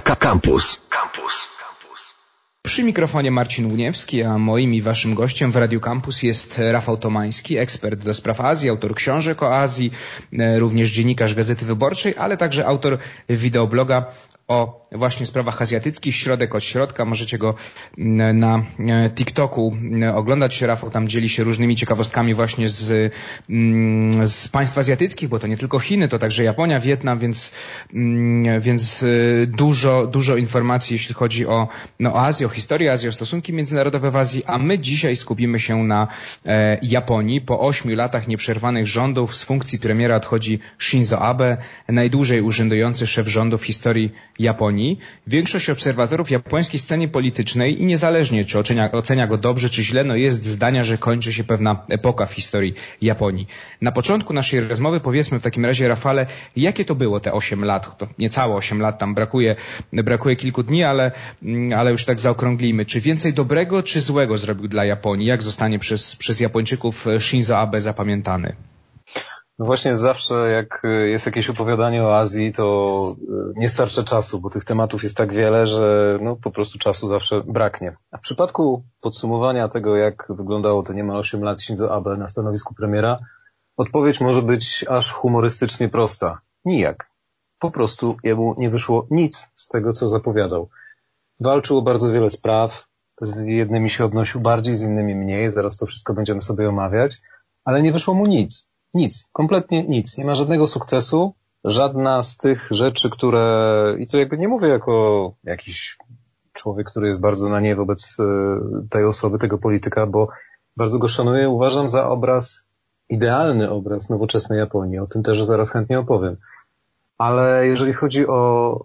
Campus. Campus. Przy mikrofonie Marcin Łuniewski, a moim i waszym gościem w Radiu Campus jest Rafał Tomański, ekspert do spraw Azji, autor książek o Azji, e, również dziennikarz Gazety Wyborczej, ale także autor wideobloga o właśnie sprawach azjatyckich, środek od środka. Możecie go mm, na e, TikToku mm, oglądać. Rafał tam dzieli się różnymi ciekawostkami właśnie z, mm, z państw azjatyckich, bo to nie tylko Chiny, to także Japonia, Wietnam, więc, więc e, dużo, dużo informacji, jeśli chodzi o, no, o Azję, o historię Azji, o stosunki międzynarodowe w Azji, a my dzisiaj skupimy się na e, Japonii. Po ośmiu latach nieprzerwanych rządów z funkcji premiera odchodzi Shinzo Abe, najdłużej urzędujący szef rządu w historii Japonii. Większość obserwatorów japońskiej scenie politycznej i niezależnie czy ocenia, ocenia go dobrze czy źle, no jest zdania, że kończy się pewna epoka w historii Japonii. Na początku naszej rozmowy powiedzmy w takim razie, Rafale, jakie to było te 8 lat? To niecałe 8 lat, tam brakuje, brakuje kilku dni, ale, mm, ale już tak zaokrąglimy. Czy więcej dobrego czy złego zrobił dla Japonii? Jak zostanie przez, przez Japończyków Shinzo Abe zapamiętany? No właśnie zawsze jak y, jest jakieś opowiadanie o Azji, to y, nie starcza czasu, bo tych tematów jest tak wiele, że no po prostu czasu zawsze braknie. A w przypadku podsumowania tego, jak wyglądało te niemal 8 lat Shinzo Abe na stanowisku premiera, odpowiedź może być aż humorystycznie prosta. Nijak. Po prostu jemu nie wyszło nic z tego, co zapowiadał. Walczył o bardzo wiele spraw, z jednymi się odnosił bardziej, z innymi mniej, zaraz to wszystko będziemy sobie omawiać, ale nie wyszło mu nic. Nic, kompletnie nic. Nie ma żadnego sukcesu. Żadna z tych rzeczy, które, i to jakby nie mówię jako jakiś człowiek, który jest bardzo na nie wobec e, tej osoby, tego polityka, bo bardzo go szanuję. Uważam za obraz, idealny obraz nowoczesnej Japonii. O tym też zaraz chętnie opowiem. Ale jeżeli chodzi o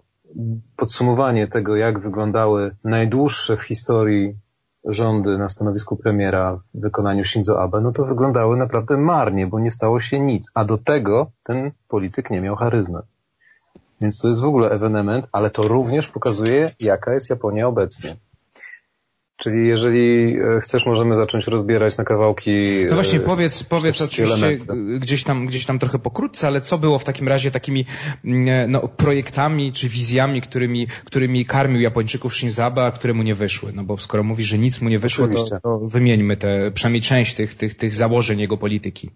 podsumowanie tego, jak wyglądały najdłuższe w historii rządy na stanowisku premiera w wykonaniu Shinzo Abe, no to wyglądały naprawdę marnie, bo nie stało się nic. A do tego ten polityk nie miał charyzmy. Więc to jest w ogóle ewenement, ale to również pokazuje, jaka jest Japonia obecnie. Czyli jeżeli e, chcesz, możemy zacząć rozbierać na kawałki. No właśnie, e, powiedz, powiedz oczywiście elementy. gdzieś tam, gdzieś tam trochę pokrótce, ale co było w takim razie takimi mm, e, no, projektami czy wizjami, którymi, którymi karmił Japończyków Shinzo Abe, a które mu nie wyszły? No bo skoro mówi, że nic mu nie wyszło, to, to, wymieńmy te, przynajmniej część tych, tych, tych założeń jego polityki.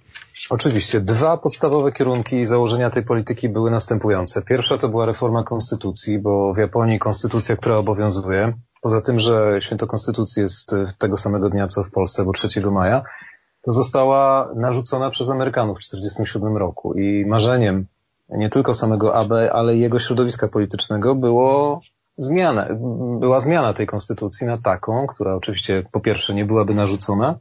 Oczywiście. Dwa podstawowe kierunki i założenia tej polityki były następujące. Pierwsza to była reforma konstytucji, bo w Japonii konstytucja, która obowiązuje, Poza tym, że święto Konstytucji jest tego samego dnia, co w Polsce, bo 3 maja, to została narzucona przez Amerykanów w 1947 roku i marzeniem nie tylko samego AB, ale i jego środowiska politycznego było zmiana, była zmiana tej konstytucji na taką, która oczywiście po pierwsze nie byłaby narzucona,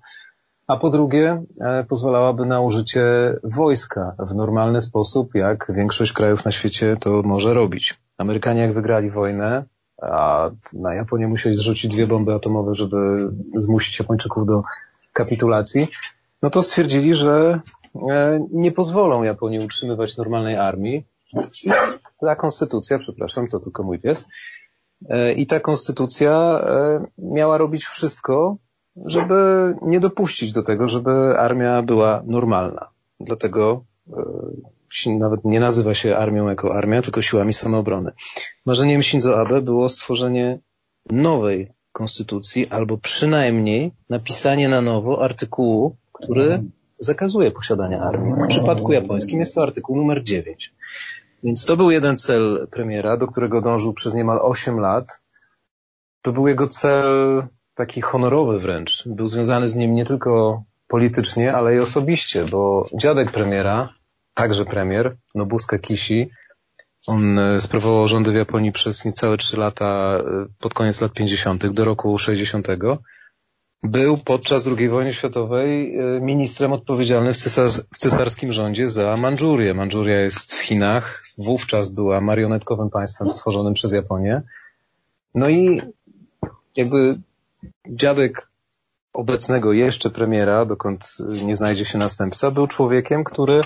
a po drugie e, pozwalałaby na użycie wojska w normalny sposób, jak większość krajów na świecie to może robić. Amerykanie jak wygrali wojnę, a na Japonię musieli zrzucić dwie bomby atomowe, żeby zmusić Japończyków do kapitulacji, no to stwierdzili, że e, nie pozwolą Japonii utrzymywać normalnej armii. Ta konstytucja, przepraszam, to tylko mój pies, e, i ta konstytucja e, miała robić wszystko, żeby nie dopuścić do tego, żeby armia była normalna. Dlatego nawet nie nazywa się armią jako armia, tylko siłami samoobrony. Marzeniem Shinzo Abe było stworzenie nowej konstytucji, albo przynajmniej napisanie na nowo artykułu, który zakazuje posiadania armii. W przypadku japońskim jest to artykuł numer 9. Więc to był jeden cel premiera, do którego dążył przez niemal 8 lat. To był jego cel taki honorowy wręcz. Był związany z nim nie tylko politycznie, ale i osobiście, bo dziadek premiera, także premier, Nobusuke Kishi. On e, sprawował rządy w Japonii przez niecałe trzy lata e, pod koniec lat 50. do roku 60. Był podczas II wojny światowej e, ministrem odpowiedzialnym w, w cesarskim rządzie za Mandżurię. Mandżuria jest w Chinach. Wówczas była marionetkowym państwem stworzonym przez Japonię. No i jakby dziadek obecnego jeszcze premiera, dokąd nie znajdzie się następca, był człowiekiem, który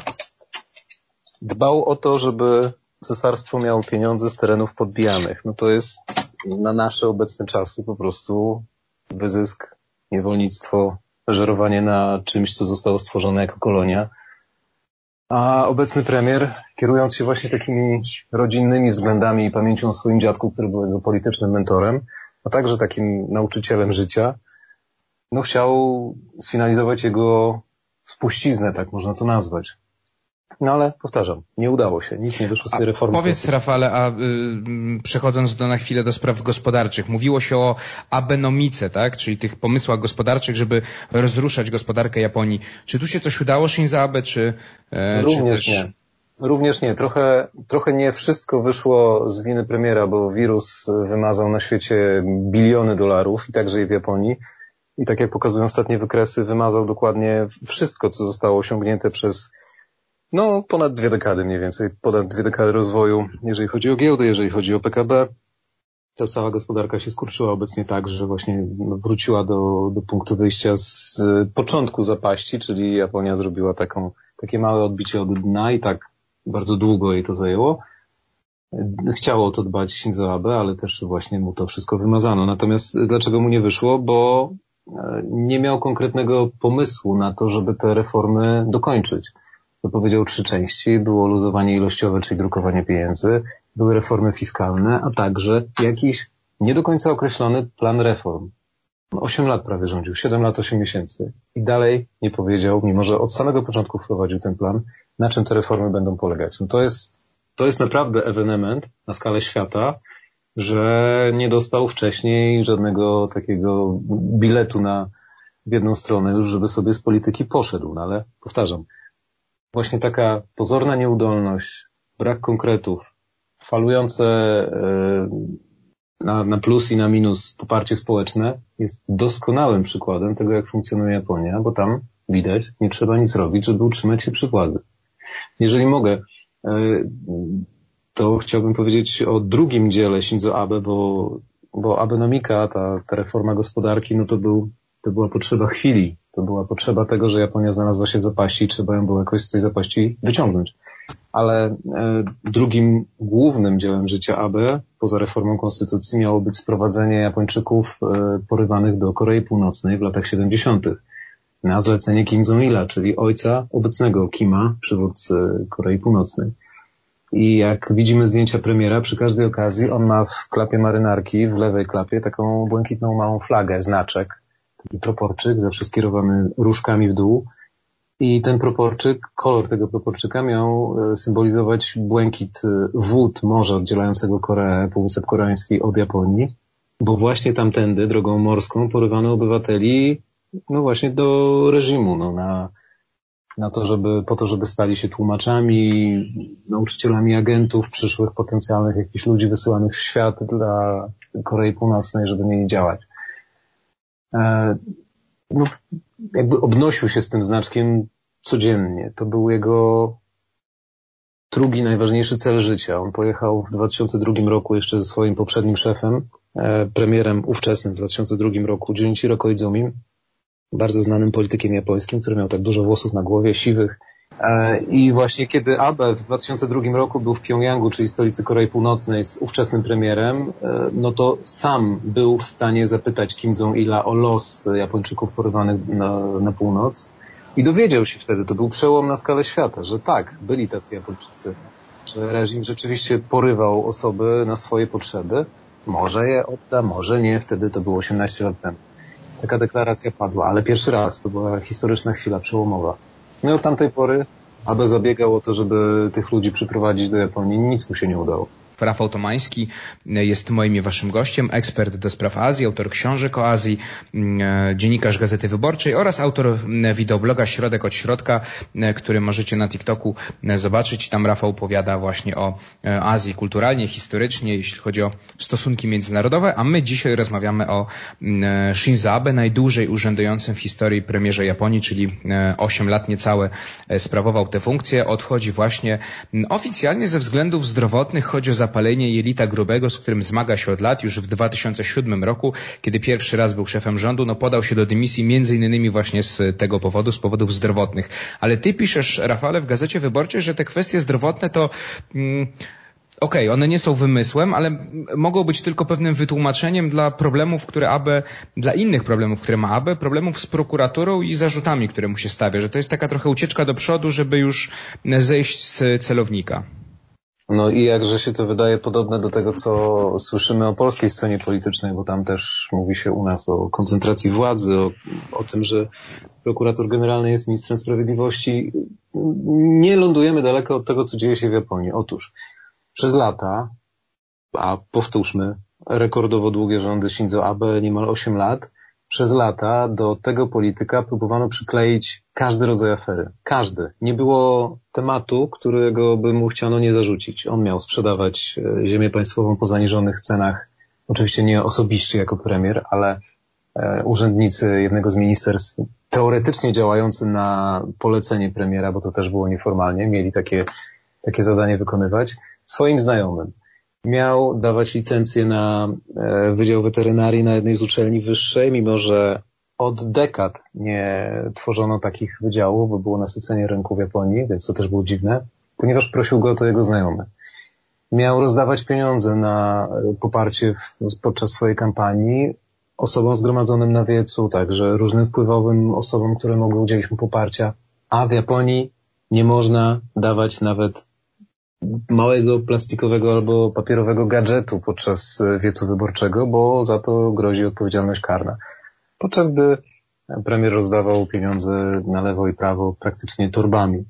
dbał o to, żeby cesarstwo miało pieniądze z terenów podbijanych. No to jest na nasze obecne czasy po prostu wyzysk, niewolnictwo, żerowanie na czymś, co zostało stworzone jako kolonia. A obecny premier, kierując się właśnie takimi rodzinnymi względami i pamięcią o swoim dziadku, który był jego politycznym mentorem, a także takim nauczycielem życia, no chciał sfinalizować jego spuściznę, tak można to nazwać. No ale powtarzam, nie udało się, nic nie wyszło z tej reformy. A powiedz Rafale, a y, przechodząc do, na chwilę do spraw gospodarczych, mówiło się o abenomice, tak? Czyli tych pomysłach gospodarczych, żeby rozruszać gospodarkę Japonii. Czy tu się coś udało Shinzo Abe, czy, e, Również czy też... nie. Również nie. Trochę, trochę nie wszystko wyszło z winy premiera, bo wirus wymazał na świecie biliony dolarów i także i w Japonii. I tak jak pokazują ostatnie wykresy, wymazał dokładnie wszystko, co zostało osiągnięte przez no, ponad dwie dekady mniej więcej, ponad dwie dekady rozwoju, jeżeli chodzi o giełdę, jeżeli chodzi o PKB. Ta cała gospodarka się skurczyła obecnie tak, że właśnie wróciła do, do punktu wyjścia z początku zapaści, czyli Japonia zrobiła taką, takie małe odbicie od dna i tak bardzo długo jej to zajęło. Chciało o to dbać Shinzo Abe, ale też właśnie mu to wszystko wymazano. Natomiast dlaczego mu nie wyszło? Bo e, nie miał konkretnego pomysłu na to, żeby te reformy dokończyć powiedział trzy części. Było luzowanie ilościowe, czyli drukowanie pieniędzy, były reformy fiskalne, a także jakiś nie do końca określony plan reform. Osiem lat prawie rządził, siedem lat, osiem miesięcy. I dalej nie powiedział, mimo że od samego początku wprowadził ten plan, na czym te reformy będą polegać. No to jest, to jest naprawdę ewenement na skalę świata, że nie dostał wcześniej żadnego takiego biletu na w jedną stronę już, żeby sobie z polityki poszedł. No ale powtarzam, właśnie taka pozorna nieudolność, brak konkretów, falujące e, na, na plus i na minus poparcie społeczne jest doskonałym przykładem tego, jak funkcjonuje Japonia, bo tam widać, nie trzeba nic robić, żeby utrzymać się przy władzy. Jeżeli mogę, e, to chciałbym powiedzieć o drugim dziele Shinzo Abe, bo, bo Abenomika, ta, ta reforma gospodarki, no to był, to była potrzeba chwili. To była potrzeba tego, że Japonia znalazła się w zapaści i trzeba ją było jakoś z tej zapaści wyciągnąć. Ale e, drugim głównym dziełem życia Abe, poza reformą konstytucji, miało być sprowadzenie Japończyków e, porywanych do Korei Północnej w latach 70. na zlecenie Kim Jong-ila, czyli ojca obecnego Kima, przywódcy Korei Północnej. I jak widzimy zdjęcia premiera, przy każdej okazji on ma w klapie marynarki, w lewej klapie, taką błękitną małą flagę, znaczek, taki proporczyk, zawsze skierowany różkami w dół. I ten proporczyk, kolor tego proporczyka miał e, symbolizować błękit e, wód morza oddzielającego Koreę, Półwysep Koreański od Japonii, bo właśnie tamtędy, drogą morską, porywano obywateli, no właśnie do reżimu, no na, na to, żeby, po to, żeby stali się tłumaczami, nauczycielami agentów, przyszłych potencjalnych jakichś ludzi wysyłanych w świat dla Korei Północnej, żeby mieli działać. E, no, jakby obnosił się z tym znaczkiem codziennie. To był jego drugi najważniejszy cel życia. On pojechał w 2002 roku jeszcze ze swoim poprzednim szefem, e, premierem ówczesnym w 2002 roku, Junichiro Koizumi, bardzo znanym politykiem japońskim, który miał tak dużo włosów na głowie, siwych, I właśnie kiedy Abe w 2002 roku był w Pjongjangu, czyli stolicy Korei Północnej z ówczesnym premierem, e, no to sam był w stanie zapytać Kim Jong-ila o los Japończyków porywanych na, na północ. I dowiedział się wtedy, to był przełom na skalę świata, że tak, byli tacy Japończycy, że reżim rzeczywiście porywał osoby na swoje potrzeby. Może je odda, może nie, wtedy to było 18 lat temu. Taka deklaracja padła, ale pierwszy raz, to była historyczna chwila przełomowa. No od tamtej pory aby zabiegał o to, żeby tych ludzi przyprowadzić do Japonii. Nic mu się nie udało. Rafał Tomański jest moim i waszym gościem, ekspert do spraw Azji, autor książek o Azji, mm, dziennikarz Gazety Wyborczej oraz autor wideobloga Środek od Środka, mm, który możecie na TikToku zobaczyć. Tam Rafał opowiada właśnie o e, Azji kulturalnie, historycznie, jeśli chodzi o stosunki międzynarodowe, a my dzisiaj rozmawiamy o Shinzo Abe, najdłużej urzędującym w historii premierze Japonii, czyli 8 lat niecałe e, sprawował tę funkcję. Odchodzi właśnie oficjalnie ze względów zdrowotnych, chodzi o zapalenie jelita grubego, z którym zmaga się od lat. Już w 2007 roku, kiedy pierwszy raz był szefem rządu, no podał się do dymisji między innymi właśnie z tego powodu, z powodów zdrowotnych. Ale ty piszesz, Rafale, w Gazecie Wyborczej, że te kwestie zdrowotne to... Mm, okej, okay, one nie są wymysłem, ale mogą być tylko pewnym wytłumaczeniem dla problemów, które AB, dla innych problemów, które ma AB, problemów z prokuraturą i zarzutami, które mu się stawia, że to jest taka trochę ucieczka do przodu, żeby już zejść z celownika. No i jakże się to wydaje podobne do tego, co słyszymy o polskiej scenie politycznej, bo tam też mówi się u nas o koncentracji władzy, o, o tym, że prokurator generalny jest ministrem sprawiedliwości. Nie lądujemy daleko od tego, co dzieje się w Japonii. Otóż przez lata, a powtórzmy, rekordowo długie rządy Shinzo Abe, niemal 8 lat, przez lata do tego polityka próbowano przykleić każdy rodzaj afery. Każdy. Nie było tematu, którego by mu chciano nie zarzucić. On miał sprzedawać e, ziemię państwową po zaniżonych cenach. Oczywiście nie osobiście jako premier, ale e, urzędnicy jednego z ministerstw, teoretycznie działający na polecenie premiera, bo to też było nieformalnie, mieli takie, takie zadanie wykonywać, swoim znajomym miał dawać licencję na e, Wydział Weterynarii na jednej z uczelni wyższej, mimo że od dekad nie tworzono takich wydziałów, bo było nasycenie rynku w Japonii, więc to też było dziwne, ponieważ prosił go o to jego znajomy. Miał rozdawać pieniądze na e, poparcie w, podczas swojej kampanii osobom zgromadzonym na wiecu, także różnym wpływowym osobom, które mogły udzielić mu poparcia, a w Japonii nie można dawać nawet małego plastikowego albo papierowego gadżetu podczas e, wiecu wyborczego, bo za to grozi odpowiedzialność karna. Podczas gdy premier rozdawał pieniądze na lewo i prawo praktycznie torbami.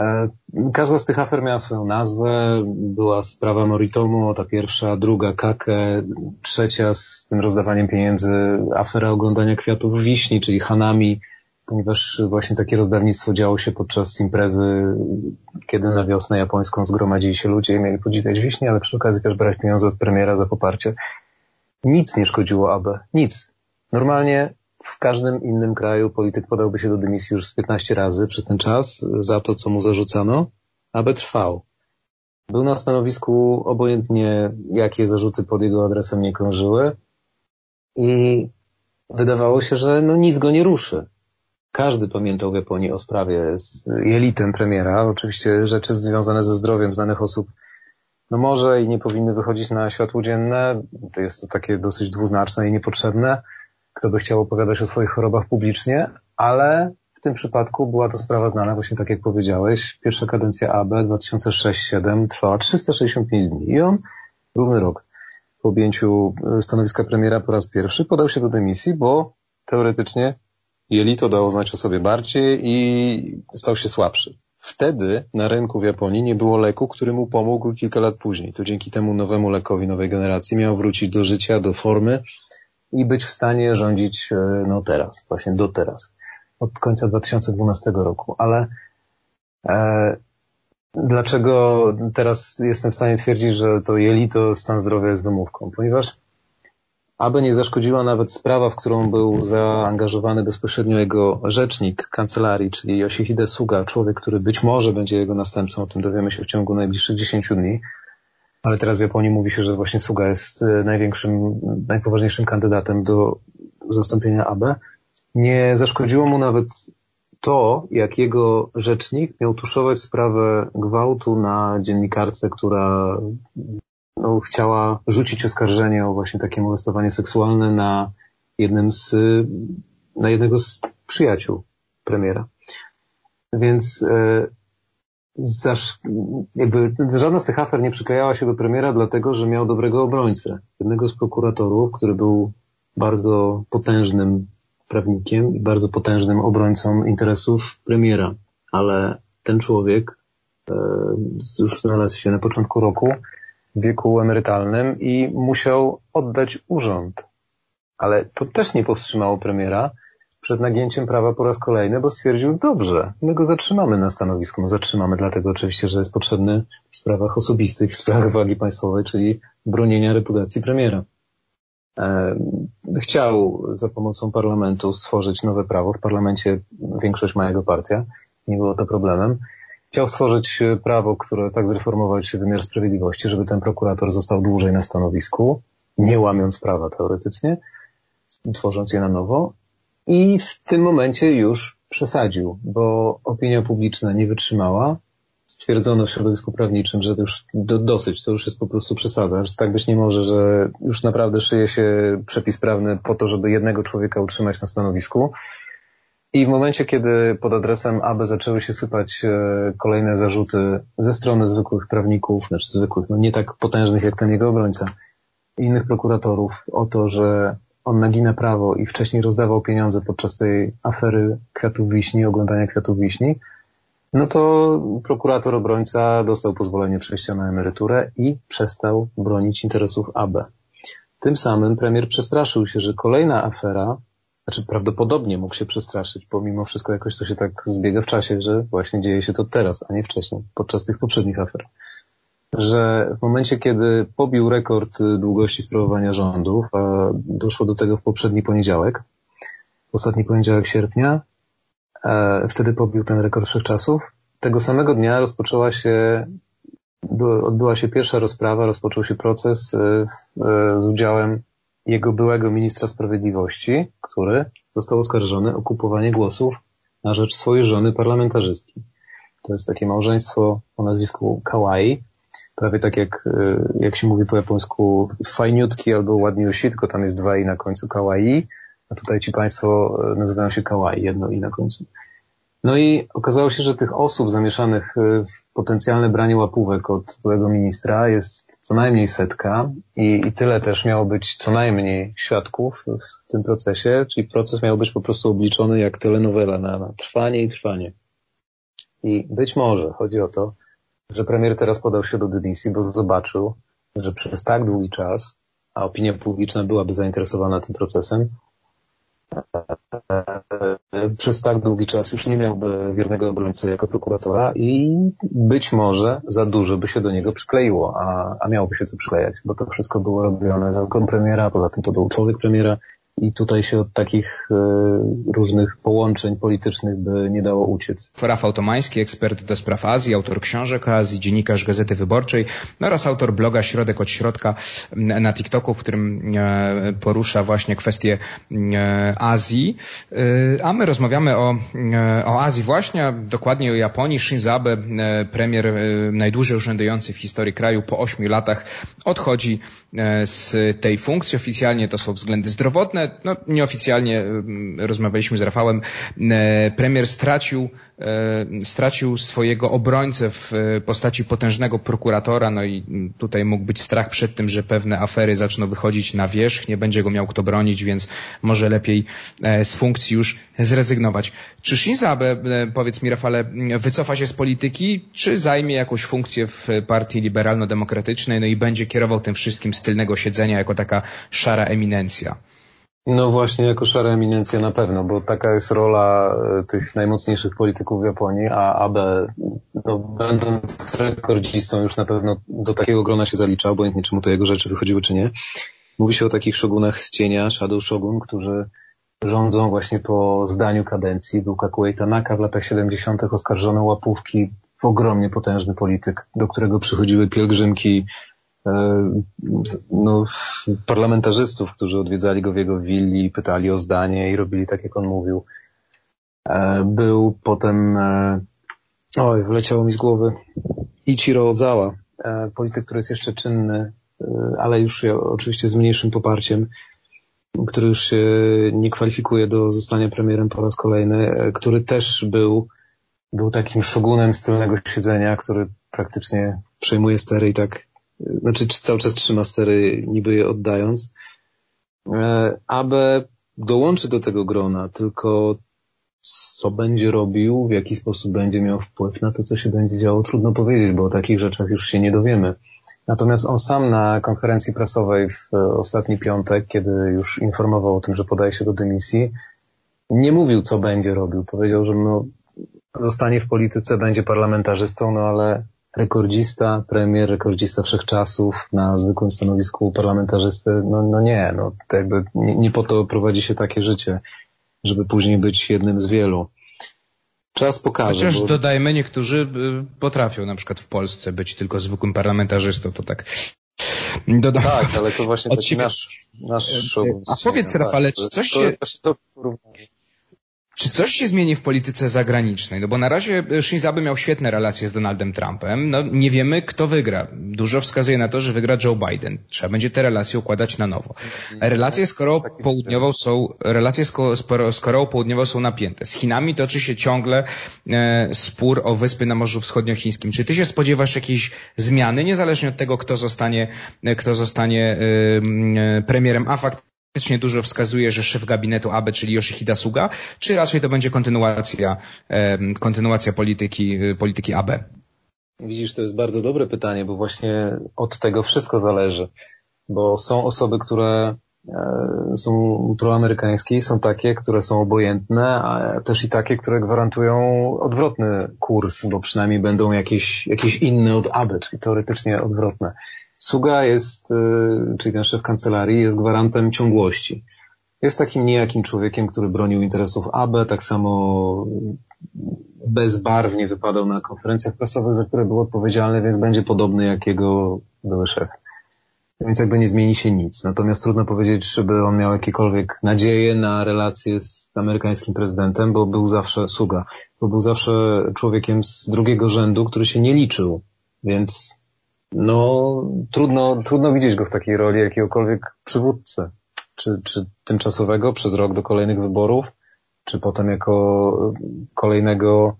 E, każda z tych afer miała swoją nazwę. Była sprawa Moritomo, ta pierwsza, druga Kake, trzecia z tym rozdawaniem pieniędzy afera oglądania kwiatów wiśni, czyli Hanami, ponieważ właśnie takie rozdawnictwo działo się podczas imprezy, kiedy na wiosnę japońską zgromadzili się ludzie i mieli podziwiać wiśnie, ale przy okazji też brać pieniądze od premiera za poparcie. Nic nie szkodziło Abe. Nic. Normalnie w każdym innym kraju polityk podałby się do dymisji już z 15 razy przez ten czas za to, co mu zarzucano. Abe trwał. Był na stanowisku obojętnie, jakie zarzuty pod jego adresem nie krążyły i wydawało się, że no nic go nie ruszy każdy pamiętał w Japonii o sprawie z jelitem premiera. Oczywiście rzeczy związane ze zdrowiem znanych osób no może i nie powinny wychodzić na światło dzienne. To jest to takie dosyć dwuznaczne i niepotrzebne. Kto by chciał opowiadać o swoich chorobach publicznie, ale w tym przypadku była to sprawa znana, właśnie tak jak powiedziałeś. Pierwsza kadencja AB 2006-2007 trwała 365 dni i on równy rok po objęciu stanowiska premiera po raz pierwszy podał się do dymisji, bo teoretycznie jelito dało znać o sobie bardziej i stał się słabszy. Wtedy na rynku w Japonii nie było leku, który mu pomógł kilka lat później. To dzięki temu nowemu lekowi nowej generacji miał wrócić do życia, do formy i być w stanie rządzić e, no teraz, właśnie do teraz, od końca 2012 roku. Ale e, dlaczego teraz jestem w stanie twierdzić, że to jelito stan zdrowia jest wymówką? Ponieważ aby nie zaszkodziła nawet sprawa, w którą był zaangażowany bezpośrednio jego rzecznik kancelarii, czyli Yoshihide Suga, człowiek, który być może będzie jego następcą, o tym dowiemy się w ciągu najbliższych 10 dni. Ale teraz w Japonii mówi się, że właśnie Suga jest e, największym, najpoważniejszym kandydatem do zastąpienia Abe. Nie zaszkodziło mu nawet to, jak jego rzecznik miał tuszować sprawę gwałtu na dziennikarce, która no, chciała rzucić oskarżenie o właśnie takie molestowanie seksualne na jednym z, na jednego z przyjaciół premiera. Więc e, zasz, jakby żadna z tych afer nie przyklejała się do premiera, dlatego że miał dobrego obrońcę. Jednego z prokuratorów, który był bardzo potężnym prawnikiem i bardzo potężnym obrońcą interesów premiera. Ale ten człowiek e, już znalazł się na początku roku wieku emerytalnym i musiał oddać urząd. Ale to też nie powstrzymało premiera przed nagięciem prawa po raz kolejny, bo stwierdził, dobrze, my go zatrzymamy na stanowisku. No zatrzymamy dlatego oczywiście, że jest potrzebny w sprawach osobistych, w sprawach wagi państwowej, czyli bronienia reputacji premiera. E, chciał za pomocą parlamentu stworzyć nowe prawo. W parlamencie większość ma jego partia. Nie było to problemem. Chciał stworzyć e, prawo, które tak zreformować wymiar sprawiedliwości, żeby ten prokurator został dłużej na stanowisku, nie łamiąc prawa teoretycznie, tworząc je na nowo. I w tym momencie już przesadził, bo opinia publiczna nie wytrzymała stwierdzono w środowisku prawniczym, że to już do, dosyć, to już jest po prostu przesada, że tak być nie może, że już naprawdę szyje się przepis prawny po to, żeby jednego człowieka utrzymać na stanowisku. I w momencie, kiedy pod adresem AB zaczęły się sypać e, kolejne zarzuty ze strony zwykłych prawników, znaczy zwykłych, no nie tak potężnych jak ten jego obrońca, i innych prokuratorów o to, że on nagina prawo i wcześniej rozdawał pieniądze podczas tej afery kwiatów wiśni, oglądania kwiatów wiśni, no to prokurator obrońca dostał pozwolenie przejścia na emeryturę i przestał bronić interesów AB. Tym samym premier przestraszył się, że kolejna afera, znaczy prawdopodobnie mógł się przestraszyć, bo mimo wszystko jakoś to się tak zbiega w czasie, że właśnie dzieje się to teraz, a nie wcześniej, podczas tych poprzednich afer. Że w momencie, kiedy pobił rekord długości sprawowania rządów, a doszło do tego w poprzedni poniedziałek, ostatni poniedziałek sierpnia, E, wtedy pobił ten rekord wszechczasów. Tego samego dnia rozpoczęła się, odbyła się pierwsza rozprawa, rozpoczął się proces e, e, z udziałem jego byłego ministra sprawiedliwości, który został oskarżony o kupowanie głosów na rzecz swojej żony parlamentarzystki. To jest takie małżeństwo o nazwisku Kawaii, prawie tak jak, jak się mówi po japońsku fajniutki albo ładniusi, tylko tam jest dwa i na końcu Kawaii a tutaj ci państwo e, nazywają się kawaii, jedno i na końcu. No i okazało się, że tych osób zamieszanych e, w potencjalne branie łapówek od byłego ministra jest co najmniej setka i, i tyle też miało być co najmniej świadków w tym procesie, czyli proces miał być po prostu obliczony jak telenowela na, na trwanie i trwanie. I być może chodzi o to, że premier teraz podał się do dymisji, bo zobaczył, że przez tak długi czas, a opinia publiczna byłaby zainteresowana tym procesem, przez tak długi czas już nie miałby wiernego obrońcy jako prokuratora i być może za dużo by się do niego przykleiło, a, a miałoby się co przyklejać, bo to wszystko było robione za zgodą premiera, poza tym to był człowiek premiera, i tutaj się od takich e, różnych połączeń politycznych by nie dało uciec. Rafał Tomański, ekspert do spraw Azji, autor książek Azji, dziennikarz Gazety Wyborczej oraz autor bloga Środek od Środka na TikToku, w którym e, porusza właśnie kwestie e, Azji. A my rozmawiamy o, o Azji właśnie, dokładnie o Japonii. Shinzo Abe, premier najdłużej urzędujący w historii kraju po ośmiu latach, odchodzi z tej funkcji. Oficjalnie to są względy zdrowotne, no, nieoficjalnie rozmawialiśmy z Rafałem, e, premier stracił, e, stracił swojego obrońcę w e, postaci potężnego prokuratora, no i tutaj mógł być strach przed tym, że pewne afery zaczną wychodzić na wierzch, nie będzie go miał kto bronić, więc może lepiej z funkcji już zrezygnować. Czy Shinzo powiedz mi Rafale, wycofa się z polityki, czy zajmie jakąś funkcję w partii liberalno-demokratycznej, no i będzie kierował tym wszystkim z tylnego siedzenia jako taka szara eminencja? No właśnie, jako szara eminencja na pewno, bo taka jest rola e, tych najmocniejszych polityków w Japonii, a Abe, no, będąc rekordzistą, już na pewno do takiego grona się zalicza, obojętnie czy mu to jego rzeczy wychodziły, czy nie. Mówi się o takich szogunach z cienia, Shadow Shogun, którzy rządzą właśnie po zdaniu kadencji. Był Kakuei Tanaka w latach 70. oskarżony łapówki, ogromnie potężny polityk, do którego przychodziły pielgrzymki no, parlamentarzystów, którzy odwiedzali go w jego willi pytali o zdanie i robili tak, jak on mówił. E, był potem, e, oj, wleciało mi z głowy, Ichiro Ozawa, polityk, który jest jeszcze czynny, ale już oczywiście z mniejszym poparciem, który już się nie kwalifikuje do zostania premierem po raz kolejny, który też był, był takim szogunem z tylnego siedzenia, który praktycznie przejmuje stery i tak znaczy cały czas trzyma stery, niby je oddając. E, Abe dołączy do tego grona, tylko co będzie robił, w jaki sposób będzie miał wpływ na to, co się będzie działo, trudno powiedzieć, bo o takich rzeczach już się nie dowiemy. Natomiast on sam na konferencji prasowej w ostatni piątek, kiedy już informował o tym, że podaje się do dymisji, nie mówił, co będzie robił. Powiedział, że no, zostanie w polityce, będzie parlamentarzystą, no ale rekordzista, premier, rekordzista wszechczasów na zwykłym stanowisku parlamentarzysty, no, no nie, no to jakby nie, nie po to prowadzi się takie życie, żeby później być jednym z wielu. Czas pokaże. Chociaż bo... dodajmy, niektórzy y, potrafią na przykład w Polsce być tylko zwykłym parlamentarzystą, to tak Dodam. Tak, ale to właśnie taki nasz, nasz show. A powiedz, Rafale, czy coś się... Czy coś się zmieni w polityce zagranicznej? No bo na razie Shinzo Abe miał świetne relacje z Donaldem Trumpem. No nie wiemy, kto wygra. Dużo wskazuje na to, że wygra Joe Biden. Trzeba będzie te relacje układać na nowo. Relacje z Koreą Południową są, relacje z, Koreą Południową są napięte. Z Chinami toczy się ciągle e, spór o wyspy na Morzu Wschodniochińskim. Czy ty się spodziewasz jakiejś zmiany, niezależnie od tego, kto zostanie, kto zostanie e, premierem, a fakt faktycznie dużo wskazuje, że szef gabinetu Abe, czyli Yoshihida Suga, czy raczej to będzie kontynuacja, kontynuacja polityki, y, polityki Abe? Widzisz, to jest bardzo dobre pytanie, bo właśnie od tego wszystko zależy. Bo są osoby, które e, są proamerykańskie, są takie, które są obojętne, a też i takie, które gwarantują odwrotny kurs, bo przynajmniej będą jakieś, jakieś inne od ABE, czyli teoretycznie odwrotne. Suga jest, y, czyli ten szef kancelarii, jest gwarantem ciągłości. Jest takim niejakim człowiekiem, który bronił interesów AB, tak samo bezbarwnie wypadał na konferencjach prasowych, za które był odpowiedzialny, więc będzie podobny jak jego były szef. Więc jakby nie zmieni się nic. Natomiast trudno powiedzieć, żeby on miał jakiekolwiek nadzieję na relacje z amerykańskim prezydentem, bo był zawsze Suga, bo był zawsze człowiekiem z drugiego rzędu, który się nie liczył. Więc no, trudno, trudno widzieć go w takiej roli jakiegokolwiek przywódcy. Czy, czy tymczasowego przez rok do kolejnych wyborów, czy potem jako kolejnego,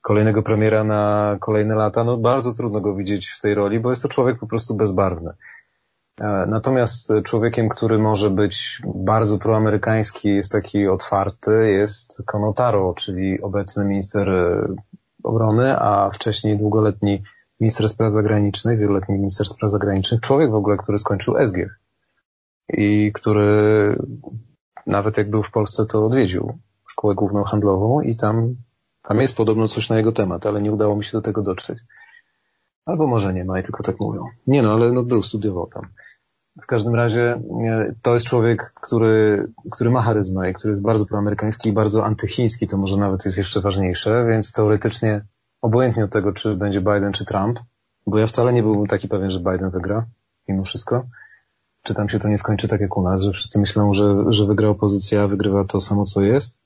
kolejnego premiera na kolejne lata. No, bardzo trudno go widzieć w tej roli, bo jest to człowiek po prostu bezbarwny. E, natomiast człowiekiem, który może być bardzo proamerykański, jest taki otwarty, jest Konotaro, czyli obecny minister e, obrony, a wcześniej długoletni minister spraw zagranicznych, wieloletni minister spraw zagranicznych, człowiek w ogóle, który skończył SG i który nawet jak był w Polsce, to odwiedził szkołę główną handlową i tam, tam jest podobno coś na jego temat, ale nie udało mi się do tego dotrzeć. Albo może nie ma i tylko tak mówią. Nie no, ale no był, studiował tam. W każdym razie to jest człowiek, który, który ma charyzmę i który jest bardzo proamerykański i bardzo antychiński, to może nawet jest jeszcze ważniejsze, więc teoretycznie obojętnie od tego, czy będzie Biden, czy Trump, bo ja wcale nie byłbym taki pewien, że Biden wygra, mimo wszystko. Czy tam się to nie skończy tak jak u nas, że wszyscy myślą, że, że wygra opozycja, wygrywa to samo, co jest.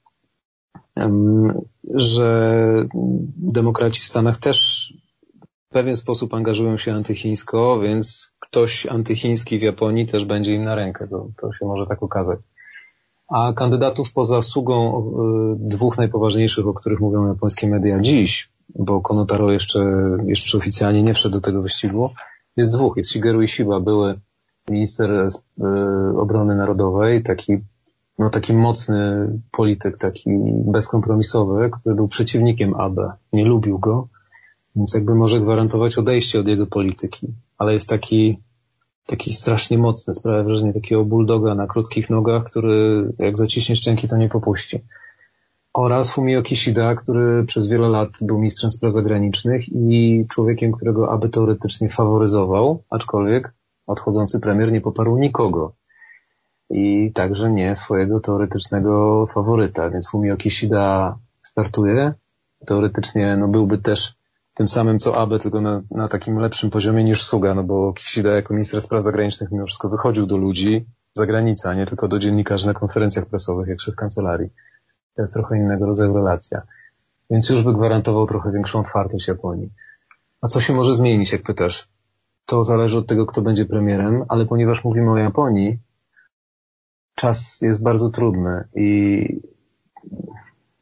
Że demokraci w Stanach też w pewien sposób angażują się antychińsko, więc ktoś antychiński w Japonii też będzie im na rękę. To, to się może tak okazać. A kandydatów poza sługą y, dwóch najpoważniejszych, o których mówią japońskie media dziś, bo Konotaro jeszcze, jeszcze oficjalnie nie wszedł do tego wyścigu. Jest dwóch. Jest Shigeru Ishiba, były minister e, obrony narodowej, taki, no taki mocny polityk, taki bezkompromisowy, który był przeciwnikiem Abe. Nie lubił go, więc jakby może gwarantować odejście od jego polityki. Ale jest taki, taki strasznie mocny, sprawia wrażenie takiego bulldoga na krótkich nogach, który jak zaciśnie szczęki, to nie popuści oraz Fumio Kishida, który przez wiele lat był ministrem spraw zagranicznych i człowiekiem, którego aby teoretycznie faworyzował, aczkolwiek odchodzący premier nie poparł nikogo. I także nie swojego teoretycznego faworyta, więc Fumio Kishida startuje. Teoretycznie no, byłby też tym samym co Abe, tylko na, na takim lepszym poziomie niż Suga, no bo Kishida jako minister spraw zagranicznych mimo wszystko wychodził do ludzi za granicę, a nie tylko do dziennikarzy na konferencjach prasowych, jak szef kancelarii. To jest trochę innego rodzaju relacja. Więc już by gwarantował trochę większą otwartość Japonii. A co się może zmienić, jak pytasz? To zależy od tego, kto będzie premierem, ale ponieważ mówimy o Japonii, czas jest bardzo trudny i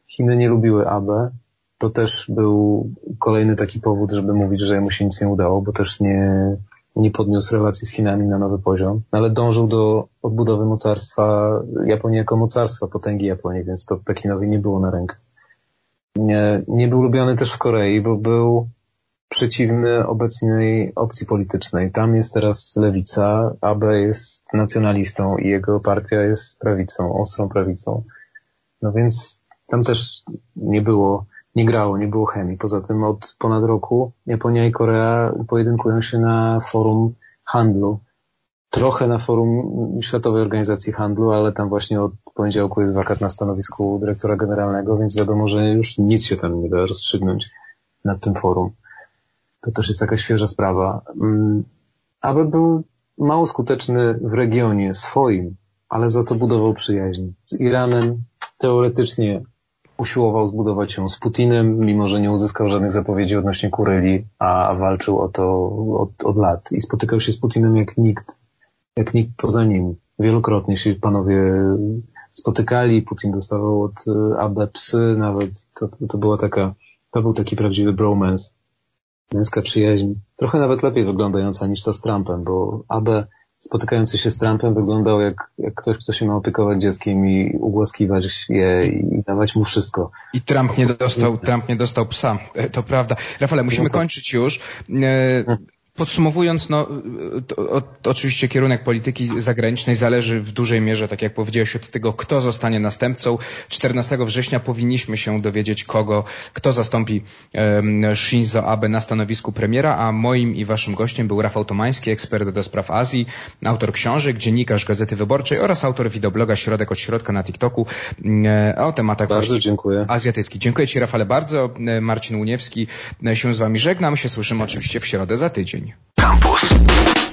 Chiny nie lubiły Abe. To też był kolejny taki powód, żeby mówić, że mu się nic nie udało, bo też nie, nie podniósł relacji z Chinami na nowy poziom, ale dążył do odbudowy mocarstwa Japonii jako mocarstwa, potęgi Japonii, więc to Pekinowi nie było na rękę. Nie, nie był lubiany też w Korei, bo był przeciwny obecnej opcji politycznej. Tam jest teraz lewica, Abe jest nacjonalistą i jego partia jest prawicą, ostrą prawicą. No więc tam też nie było nie grało, nie było chemii. Poza tym od ponad roku Japonia i Korea pojedynkują się na forum handlu. Trochę na forum Światowej Organizacji Handlu, ale tam właśnie od poniedziałku jest wakat na stanowisku dyrektora generalnego, więc wiadomo, że już nic się tam nie da rozstrzygnąć nad tym forum. To też jest jakaś świeża sprawa. Mm, aby był mało skuteczny w regionie swoim, ale za to budował przyjaźń. Z Iranem teoretycznie usiłował zbudować się z Putinem, mimo że nie uzyskał żadnych zapowiedzi odnośnie Kuryli, a walczył o to od, od lat. I spotykał się z Putinem jak nikt, jak nikt poza nim. Wielokrotnie się panowie spotykali, Putin dostawał od e, AB psy, nawet to, to była taka, to był taki prawdziwy bromance, męska przyjaźń. Trochę nawet lepiej wyglądająca niż ta z Trumpem, bo AB spotykający się z Trumpem wyglądał jak, jak ktoś, kto się ma opiekować dzieckiem i ugłaskiwać je i dawać mu wszystko. I Trump nie dostał, Trump nie dostał psa. E, to prawda. Rafale, musimy no kończyć już. Podsumowując, no, to, to, oczywiście kierunek polityki zagranicznej zależy w dużej mierze, tak jak powiedziałeś, od tego, kto zostanie następcą. 14 września powinniśmy się dowiedzieć, kogo, kto zastąpi um, Shinzo Abe na stanowisku premiera, a moim i waszym gościem był Rafał Tomański, ekspert do spraw Azji, autor książek, dziennikarz Gazety Wyborczej oraz autor widobloga Środek od Środka na TikToku e, o tematach bardzo dziękuję. azjatyckich. Dziękuję Ci Rafale bardzo. E, Marcin Uniewski e, się z Wami żegnam. Się słyszymy oczywiście w środę za tydzień. Campus.